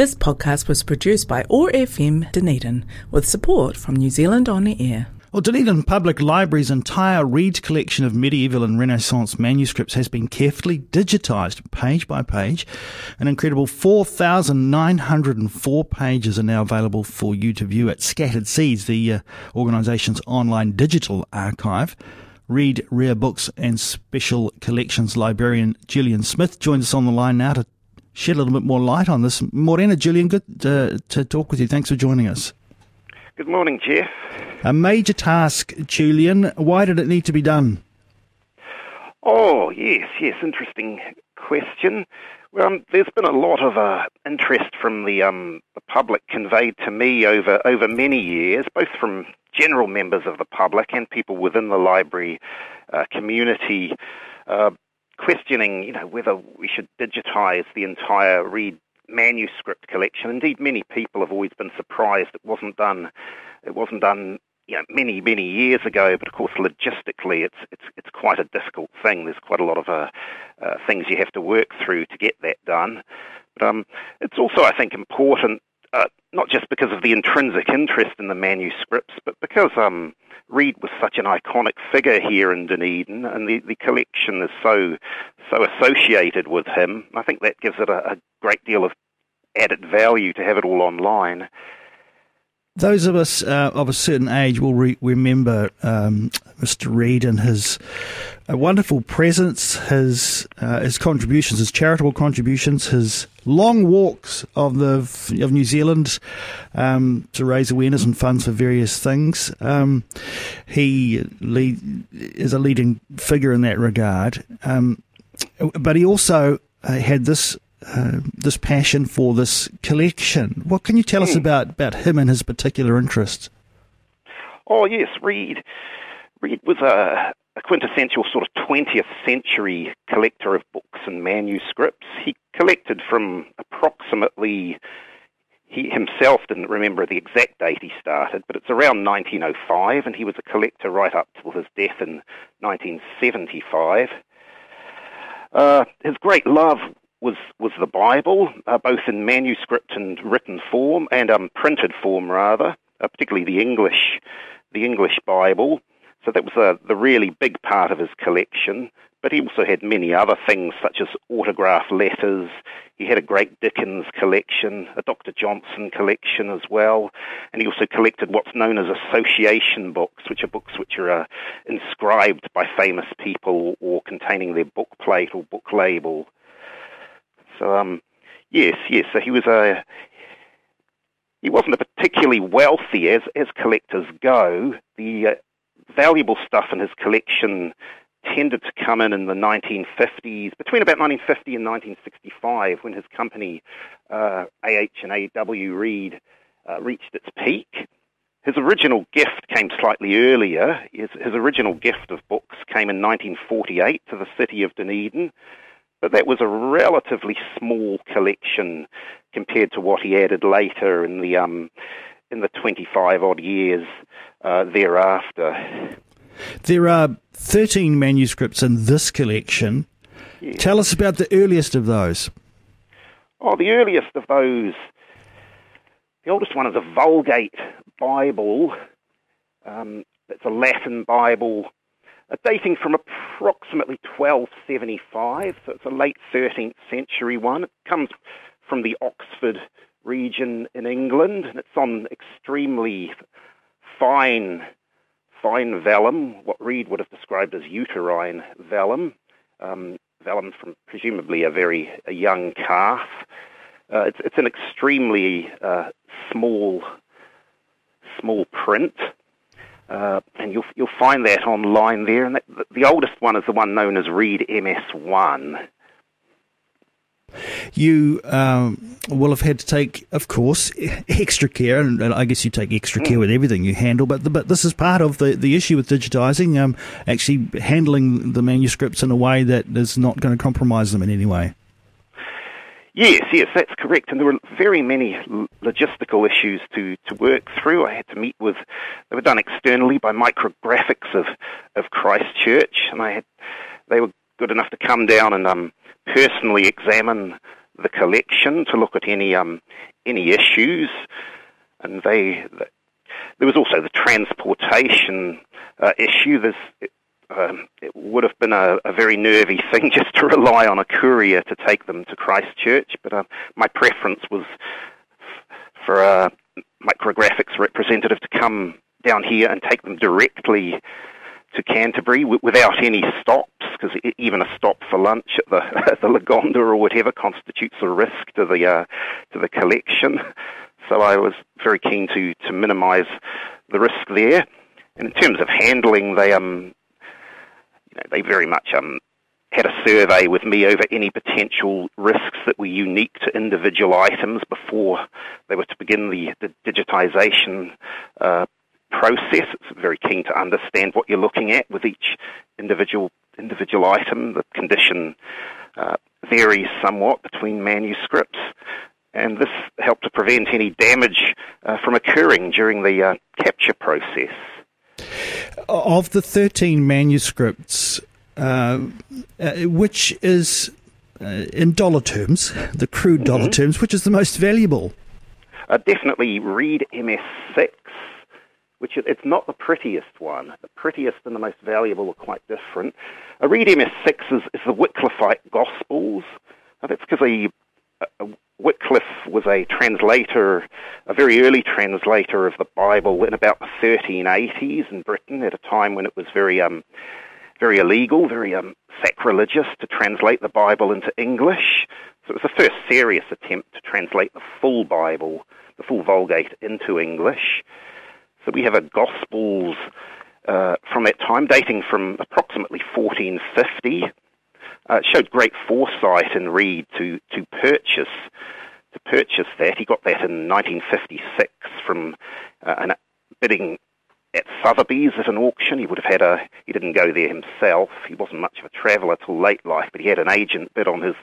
This podcast was produced by OAR FM Dunedin with support from New Zealand On Air. Well, Dunedin Public Library's entire Reed collection of medieval and Renaissance manuscripts has been carefully digitised page by page. An incredible 4,904 pages are now available for you to view at Scattered Seeds, the uh, organisation's online digital archive. Reed Rare Books and Special Collections librarian Gillian Smith joins us on the line now to shed a little bit more light on this. Morena, Julian, good to, to talk with you. Thanks for joining us. Good morning, Jeff. A major task, Julian. Why did it need to be done? Oh, yes, yes, interesting question. Well, um, there's been a lot of uh, interest from the, um, the public conveyed to me over, over many years, both from general members of the public and people within the library uh, community, uh, questioning, you know, whether we should digitise the entire Reed manuscript collection. Indeed, many people have always been surprised it wasn't done. It wasn't done you know, many, many years ago, but of course, logistically, it's it's it's quite a difficult thing. There's quite a lot of uh, uh, things you have to work through to get that done. But um, it's also, I think, important uh, not just because of the intrinsic interest in the manuscripts, but because um, Reed was such an iconic figure here in Dunedin, and the, the collection is so so associated with him. I think that gives it a, a great deal of added value to have it all online. Those of us uh, of a certain age will re- remember um, Mr. Reed and his uh, wonderful presence, his uh, his contributions, his charitable contributions, his long walks of the of New Zealand um, to raise awareness and funds for various things. Um, he lead, is a leading figure in that regard, um, but he also uh, had this uh, this passion for this collection. What can you tell us hmm. about, about him and his particular interests? Oh yes, Reed. Reed was a, a quintessential sort of 20th century collector of books and manuscripts. He collected from approximately he himself didn't remember the exact date he started, but it's around 1905, and he was a collector right up till his death in 1975. Uh, his great love was was the Bible, uh, both in manuscript and written form, and um, printed form rather, uh, particularly the English, the English Bible. So that was uh, the really big part of his collection. But he also had many other things, such as autograph letters. He had a great Dickens collection, a Dr. Johnson collection as well, and he also collected what's known as association books, which are books which are uh, inscribed by famous people or containing their book plate or book label. So, um, yes, yes. So he was a he wasn't a particularly wealthy as as collectors go. The uh, valuable stuff in his collection tended to come in in the 1950s, between about 1950 and 1965, when his company uh, AH and AW Reed uh, reached its peak. His original gift came slightly earlier. His, his original gift of books came in 1948 to the city of Dunedin. But that was a relatively small collection compared to what he added later in the um, in the 25 odd years uh, thereafter. There are 13 manuscripts in this collection. Yes. Tell us about the earliest of those. Oh, the earliest of those, the oldest one is a Vulgate Bible. Um, it's a Latin Bible dating from approximately 1275, so it's a late 13th century one. It comes from the Oxford region in England, and it's on extremely fine, fine vellum, what Reed would have described as uterine vellum, um, vellum from presumably a very a young calf. Uh, it's, it's an extremely uh, small, small print. Uh, and you'll you'll find that online there. And that, the oldest one is the one known as Reed MS1. You um, will have had to take, of course, extra care, and I guess you take extra care mm. with everything you handle. But the, but this is part of the, the issue with digitising, um, actually handling the manuscripts in a way that is not going to compromise them in any way. Yes, yes, that's correct. And there were very many logistical issues to, to work through. I had to meet with, they were done externally by micrographics of, of Christchurch, and I had, they were good enough to come down and um, personally examine the collection to look at any um, any issues, and they. there was also the transportation uh, issue. There's, um, it would have been a, a, very nervy thing just to rely on a courier to take them to Christchurch, but uh, my preference was for a micrographics representative to come down here and take them directly to Canterbury w- without any stops, because even a stop for lunch at the the Lagonda or whatever constitutes a risk to the uh, to the collection. So I was very keen to to minimise the risk there. And in terms of handling, they um, they very much um had a survey with me over any potential risks that were unique to individual items before they were to begin the, the digitisation uh, process. It's very keen to understand what you're looking at with each individual individual item. The condition uh, varies somewhat between manuscripts, and this helped to prevent any damage uh, from occurring during the uh, capture process. Of the 13 manuscripts, uh, uh, which is, uh, in dollar terms, the crude dollar mm-hmm. terms, which is the most valuable? definitely Reed MS6 which it's not the prettiest one. The prettiest and the most valuable are quite different. A Reed MS6 is, is the Wycliffite Gospels. that's because a Wycliffe was a translator, a very early translator of the Bible in about the 1380s in Britain, at a time when it was very, um, very illegal, very um, sacrilegious to translate the Bible into English. So it was the first serious attempt to translate the full Bible, the full Vulgate, into English. So we have a Gospels uh, from that time, dating from approximately 1450. Uh, showed great foresight in Reed to, to purchase to purchase that. He got that in 1956 from uh, an bidding at Sotheby's at an auction. He would have had a. He didn't go there himself. He wasn't much of a traveller till late life, but he had an agent bid on his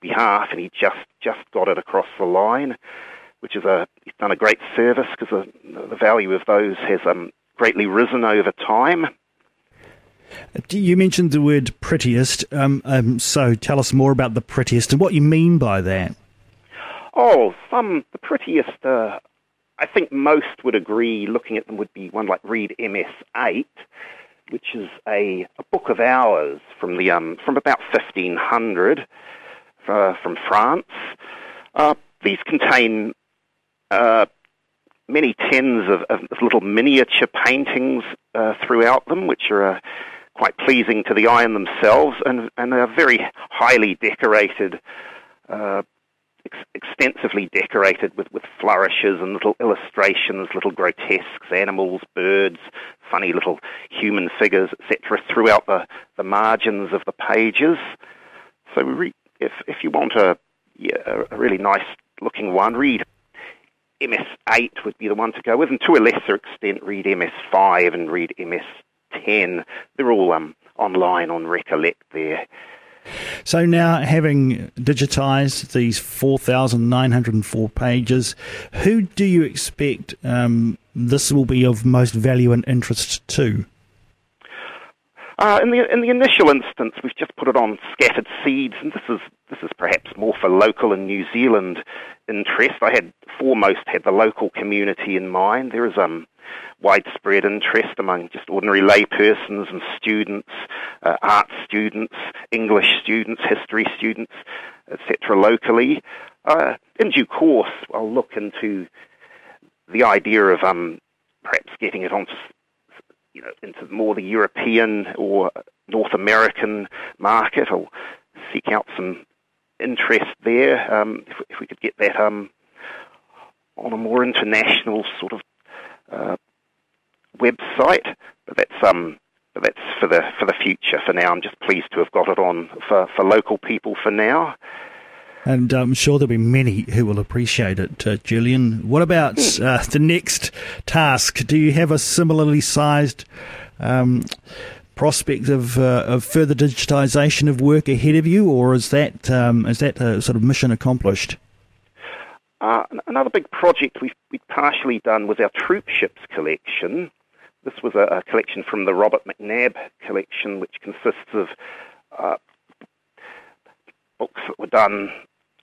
behalf, and he just just got it across the line which is a he's done a great service because the, the value of those has um, greatly risen over time. You mentioned the word prettiest, um, um, so tell us more about the prettiest and what you mean by that. Oh, some the prettiest. Uh, I think most would agree. Looking at them would be one like Reed MS8, which is a, a book of hours from the um, from about 1500 uh, from France. Uh, these contain uh, many tens of, of, little miniature paintings uh, throughout them, which are uh, quite pleasing to the eye in themselves, and, and are very highly decorated, uh, ex- extensively decorated with, with flourishes and little illustrations, little grotesques, animals, birds, funny little human figures, etc., throughout the, the margins of the pages. So, re- if if you want a yeah, a really nice looking one, Reed MS8 would be the one to go with, and to a lesser extent, Reed MS5 and Reed MS10. They're all um, online on Recollect there. So now, having digitised these 4,904 pages, who do you expect um, this will be of most value and interest to? Uh, in the in the initial instance, we've just put it on scattered seeds, and this is this is perhaps more for local and New Zealand interest. I had foremost had the local community in mind. There is um widespread interest among just ordinary laypersons and students, uh, art students, English students, history students, etc. Locally, uh, in due course, I'll look into the idea of um perhaps getting it onto you know, into more the European or North American market. I'll seek out some interest there. Um, if, if, we could get that um, on a more international sort of uh, website, but that's um, but that's for the for the future. For now, I'm just pleased to have got it on for, for local people for now. And I'm sure there'll be many who will appreciate it, uh, Julian. What about hmm. uh, the next task? Do you have a similarly sized um, prospect of, uh, of further digitisation of work ahead of you, or is that um, is that a sort of mission accomplished? Uh, another big project we've, we've partially done was our troop ships collection. This was a, a collection from the Robert McNab collection, which consists of uh, books that were done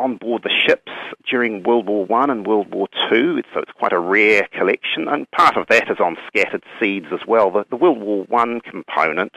on board the ships during World War One and World War Two, so it's quite a rare collection, and part of that is on scattered seeds as well. The, the World War One component,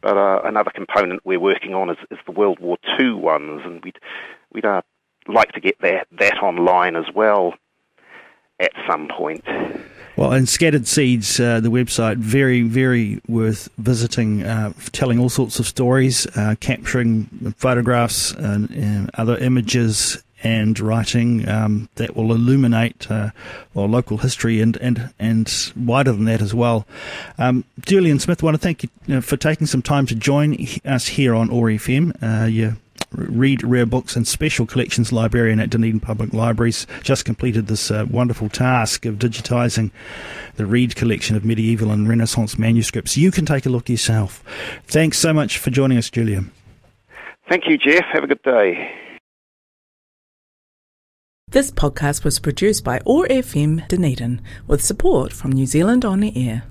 but uh, another component we're working on is, is the World War Two ones, and we'd we'd uh, like to get that that online as well at some point. Well, and Scattered Seeds, uh, the website, very, very worth visiting, uh, telling all sorts of stories, uh, capturing photographs and, and, other images and writing um, that will illuminate uh, well, local history and, and, and wider than that as well. Um, Julian Smith, I want to thank you, know, for taking some time to join us here on OAR FM. Uh, you Reed Rare Books and Special Collections Librarian at Dunedin Public Libraries, just completed this uh, wonderful task of digitising the Reed collection of medieval and Renaissance manuscripts. You can take a look yourself. Thanks so much for joining us, Julian. Thank you, Jeff. Have a good day. This podcast was produced by OAR FM Dunedin with support from New Zealand On the Air.